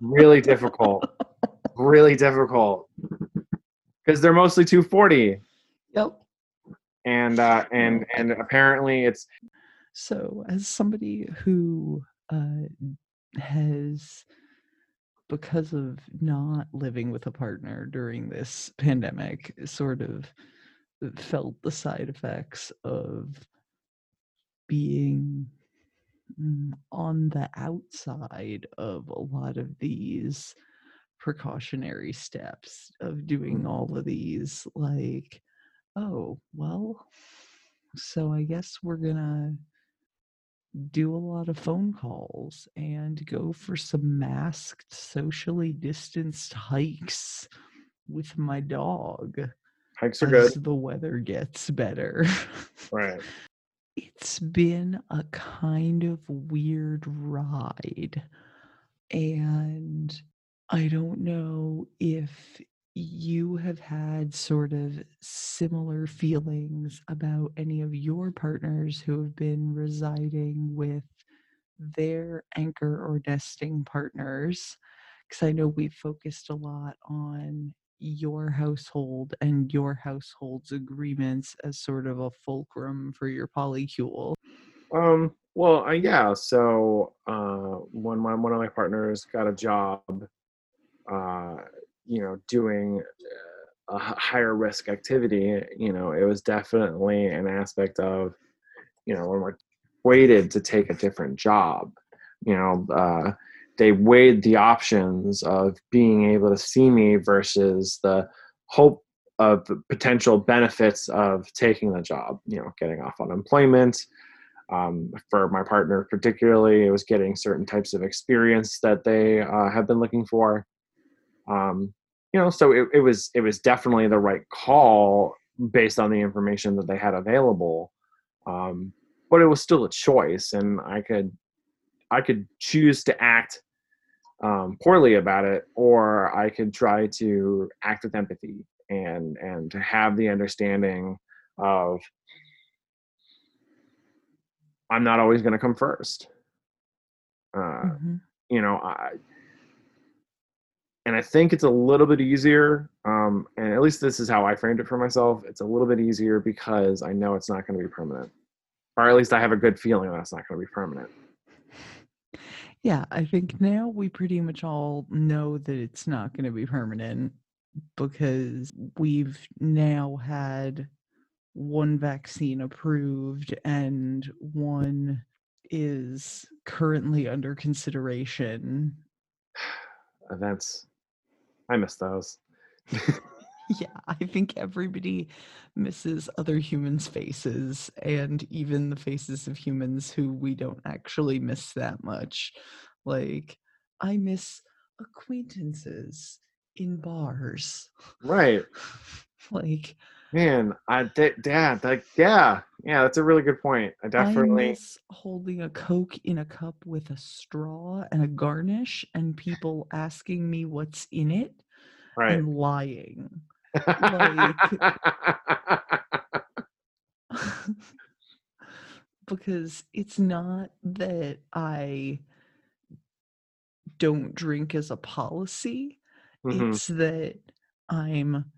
Speaker 3: Really difficult. Really difficult. Because they're mostly 240
Speaker 1: yep.
Speaker 3: And uh and and apparently it's
Speaker 1: so as somebody who uh has because of not living with a partner during this pandemic sort of felt the side effects of being mm, on the outside of a lot of these precautionary steps of doing mm. all of these like oh well so i guess we're gonna do a lot of phone calls and go for some masked socially distanced hikes with my dog
Speaker 3: hikes are good.
Speaker 1: the weather gets better.
Speaker 3: Right
Speaker 1: it's been a kind of weird ride. And I don't know if you have had sort of similar feelings about any of your partners who have been residing with their anchor or nesting partners. Because I know we've focused a lot on your household and your household's agreements as sort of a fulcrum for your polycule?
Speaker 3: Um, well, uh, yeah. So uh, when my, one of my partners got a job, uh, you know, doing uh, a higher risk activity, you know, it was definitely an aspect of, you know, when we're waited to take a different job, you know, uh, they weighed the options of being able to see me versus the hope of potential benefits of taking the job you know getting off unemployment. Um, for my partner particularly it was getting certain types of experience that they uh, have been looking for. Um, you know so it, it was it was definitely the right call based on the information that they had available. Um, but it was still a choice and i could i could choose to act um, poorly about it, or I could try to act with empathy and and to have the understanding of I'm not always going to come first. Uh, mm-hmm. You know, I and I think it's a little bit easier. Um, and at least this is how I framed it for myself. It's a little bit easier because I know it's not going to be permanent, or at least I have a good feeling that's not going to be permanent.
Speaker 1: Yeah, I think now we pretty much all know that it's not going to be permanent because we've now had one vaccine approved and one is currently under consideration.
Speaker 3: Events. I miss those.
Speaker 1: yeah, I think everybody misses other humans' faces and even the faces of humans who we don't actually miss that much. Like, I miss acquaintances in bars.
Speaker 3: Right.
Speaker 1: like,
Speaker 3: man, I did, yeah, like, yeah, yeah, that's a really good point. I definitely I miss
Speaker 1: holding a Coke in a cup with a straw and a garnish and people asking me what's in it
Speaker 3: right.
Speaker 1: and lying like because it's not that I don't drink as a policy.
Speaker 3: Mhm.
Speaker 1: It's that I'm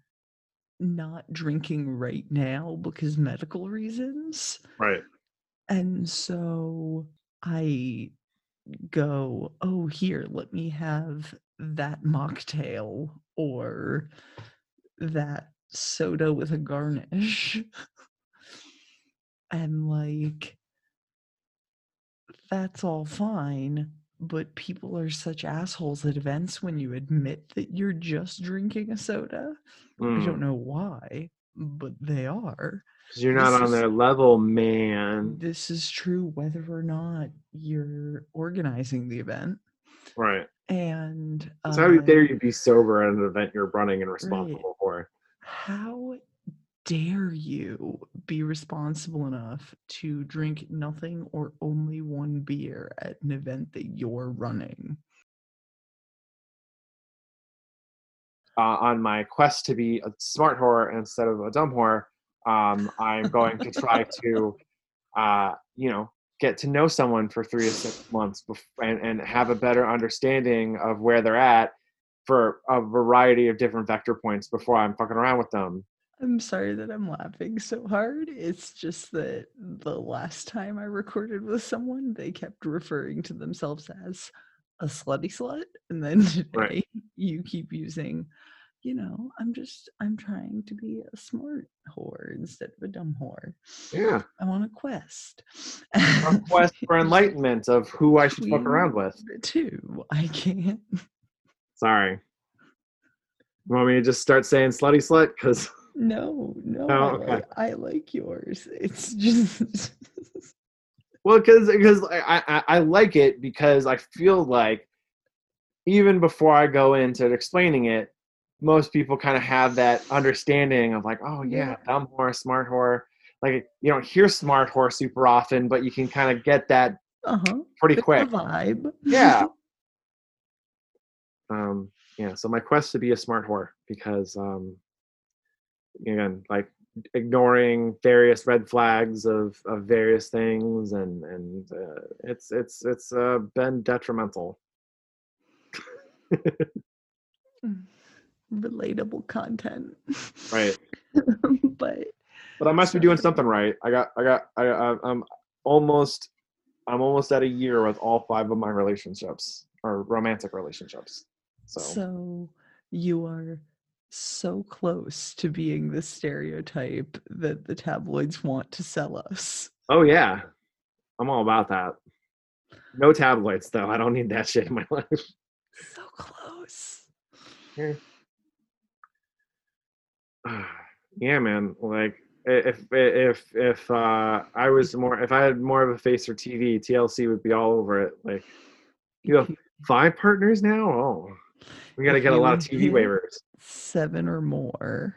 Speaker 1: not drinking right now because medical reasons.
Speaker 3: Right.
Speaker 1: And so I go, oh, here, let me have that mocktail or that soda with a garnish. and like, that's all fine. But people are such assholes at events when you admit that you're just drinking a soda. I
Speaker 3: Mm.
Speaker 1: don't know why, but they are.
Speaker 3: you're not
Speaker 1: This
Speaker 3: on
Speaker 1: is-
Speaker 3: their level, man.
Speaker 1: This is true whether or not you're organizing the event.
Speaker 3: Right.
Speaker 1: And
Speaker 3: So how dare you be sober at an event you're running and responsible for?
Speaker 1: how dare you be responsible enough to drink nothing or only one beer at an event that you're running?
Speaker 3: Uh, on my quest to be a smart whore instead of a dumb whore, um, I'm going to try to, uh, you know, get to know someone for three to six months and, and have a better understanding of where they're at for a variety of different vector points before I'm fucking around with them.
Speaker 1: I'm sorry that I'm laughing so hard. It's just that the last time I recorded with someone, they kept referring to themselves as a slutty slut. And then today
Speaker 3: Right.
Speaker 1: you keep using, you know, I'm just, I'm trying to be a smart whore instead of a dumb whore.
Speaker 3: Yeah.
Speaker 1: I'm on a quest.
Speaker 3: A quest for enlightenment of who I should fuck around with.
Speaker 1: Too. I can't.
Speaker 3: Sorry. You want me to just start saying slutty slut? Because
Speaker 1: No, no.
Speaker 3: Oh,
Speaker 1: I,
Speaker 3: okay.
Speaker 1: like, I like yours. It's just.
Speaker 3: Well, because because I, I I like it because I feel like even before I go into explaining it, most people kind of have that understanding of like, oh yeah, dumb whore, smart whore. Like you don't hear smart whore super often, but you can kind of get that
Speaker 1: uh huh.
Speaker 3: pretty quick.
Speaker 1: vibe.
Speaker 3: Yeah. Um, yeah. So my quest to be a smart whore because um, again, like ignoring various red flags of, of various things and and uh, it's it's it's uh, been detrimental
Speaker 1: relatable content.
Speaker 3: right.
Speaker 1: But
Speaker 3: but i must be doing something right. I got i got I, I i'm almost i'm almost at a year with all five of my relationships or romantic relationships. So,
Speaker 1: so you are so close to being the stereotype that the tabloids want to sell us.
Speaker 3: oh yeah. I'm all about that. No tabloids though. I don't need that shit in my life.
Speaker 1: So close.
Speaker 3: yeah man like if if if uh i was more if i had more of a face for tv tlc would be all over it like you have five partners now oh we got to get a lot of tv waivers
Speaker 1: Seven or more.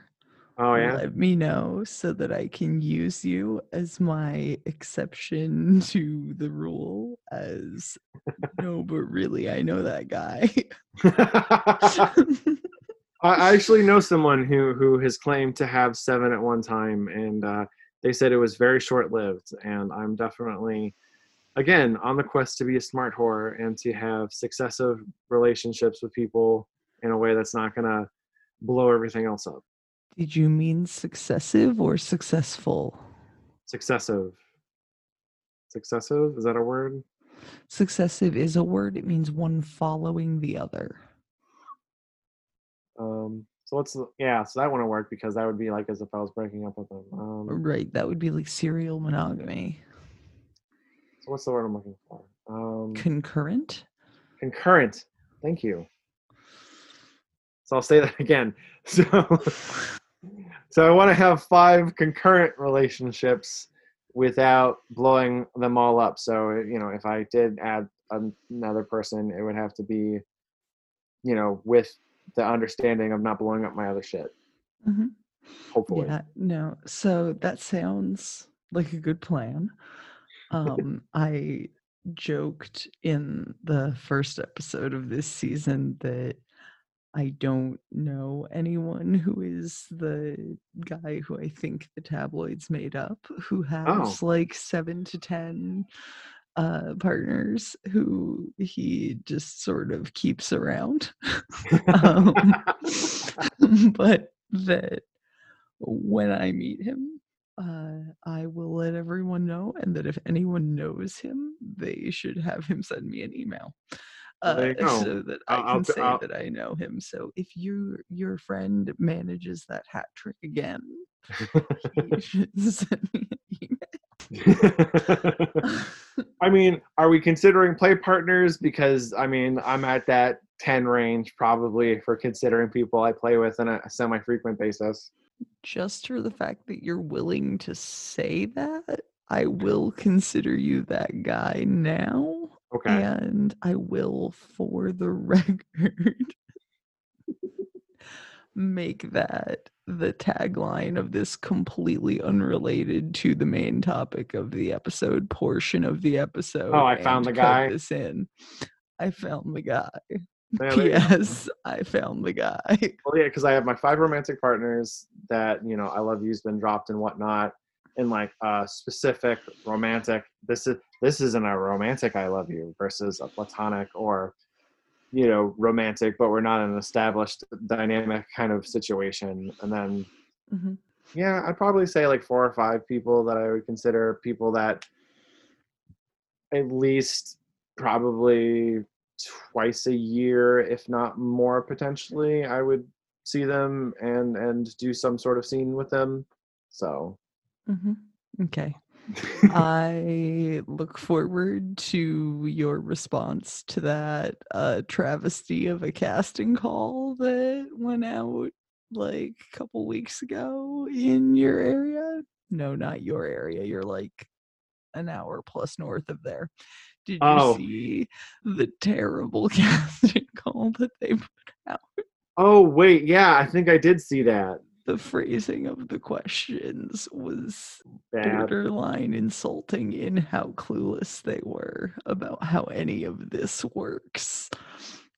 Speaker 3: oh yeah
Speaker 1: Let me know so that I can use you as my exception to the rule as no, but really I know that guy.
Speaker 3: I actually know someone who who has claimed to have seven at one time, and uh, they said it was very short lived. And I'm definitely, again, on the quest to be a smart whore and to have successive relationships with people in a way that's not gonna blow everything else up.
Speaker 1: Did you mean successive or successful?
Speaker 3: Successive. Successive is that a word?
Speaker 1: Successive is a word, it means one following the other.
Speaker 3: Um, so what's the, yeah? So that wouldn't work because that would be like as if I was breaking up with them. Um,
Speaker 1: Right, that would be like serial monogamy.
Speaker 3: so what's the word I'm looking for? Um,
Speaker 1: Concurrent?
Speaker 3: concurrent thank you so i'll say that again so so i want to have five concurrent relationships without blowing them all up so you know if i did add another person it would have to be you know with the understanding of not blowing up my other shit
Speaker 1: Mhm.
Speaker 3: hopefully
Speaker 1: Yeah, no. So that sounds like a good plan. Um, I joked in the first episode of this season that I don't know anyone who is the guy who I think the tabloids made up, who has oh. like seven to 10 uh, partners who he just sort of keeps around. um, but that when I meet him, uh, I will let everyone know, and that if anyone knows him, they should have him send me an email uh, so that I can I'll, say I'll, that I know him. So if you your friend manages that hat trick again, he should send me
Speaker 3: an email. I mean, are we considering play partners? Because I mean, I'm at that 10 range probably for considering people I play with on a semi frequent basis.
Speaker 1: Just for the fact that you're willing to say that, I will consider you that guy now.
Speaker 3: Okay.
Speaker 1: And I will, for the record, make that the tagline of this completely unrelated to the main topic of the episode portion of the oh, episode.
Speaker 3: Oh, I found the guy.
Speaker 1: This in. I found the guy. P.S. I found the guy.
Speaker 3: Well, yeah, because I have my five romantic partners that you know I love you's been dropped and whatnot, in like a specific romantic this is this isn't a romantic i love you versus a platonic or you know romantic but we're not an established dynamic kind of situation and then mm-hmm. yeah i'd probably say like four or five people that i would consider people that at least probably twice a year if not more potentially i would see them and and do some sort of scene with them so
Speaker 1: Mm-hmm. Okay. I look forward to your response to that uh, travesty of a casting call that went out like a couple weeks ago in your area. No, not your area. You're like an hour plus north of there. Did you oh. see the terrible casting call that they put out?
Speaker 3: Oh, wait. Yeah, I think I did see that
Speaker 1: the phrasing of the questions was borderline insulting in how clueless they were about how any of this works.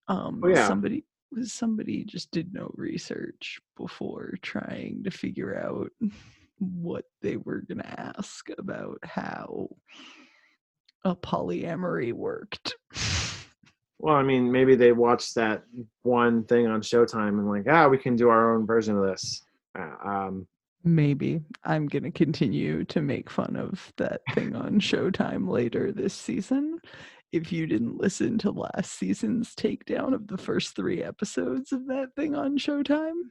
Speaker 1: Um, oh, yeah. Somebody somebody just did no research before trying to figure out what they were going to ask about how a polyamory worked.
Speaker 3: Well, I mean, maybe they watched that one thing on Showtime and like, ah, we can do our own version of this. Um,
Speaker 1: Maybe I'm gonna continue to make fun of that thing on Showtime later this season. If you didn't listen to last season's takedown of the first three episodes of that thing on Showtime,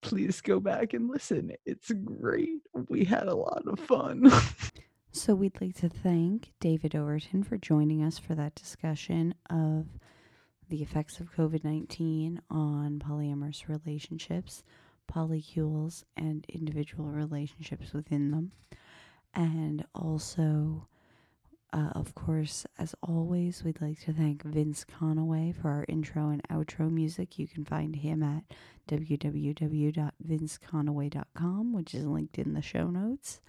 Speaker 1: please go back and listen. It's great. We had a lot of fun.
Speaker 4: so, we'd like to thank David Overton for joining us for that discussion of the effects of COVID 19 on polyamorous relationships polycules and individual relationships within them. And also, uh, of course, as always, we'd like to thank Vince Conaway for our intro and outro music. You can find him at www.vinceconaway.com, which is linked in the show notes.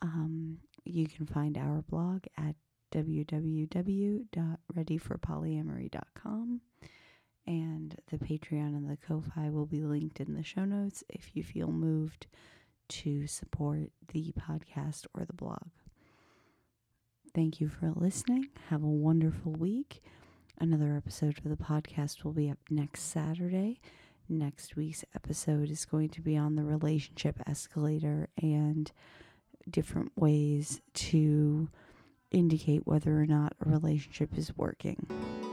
Speaker 4: Um, you can find our blog at www.readyforpolyamory.com and the Patreon and the Ko-Fi will be linked in the show notes if you feel moved to support the podcast or the blog. Thank you for listening. Have a wonderful week. Another episode of the podcast will be up next Saturday. Next week's episode is going to be on the relationship escalator and different ways to indicate whether or not a relationship is working.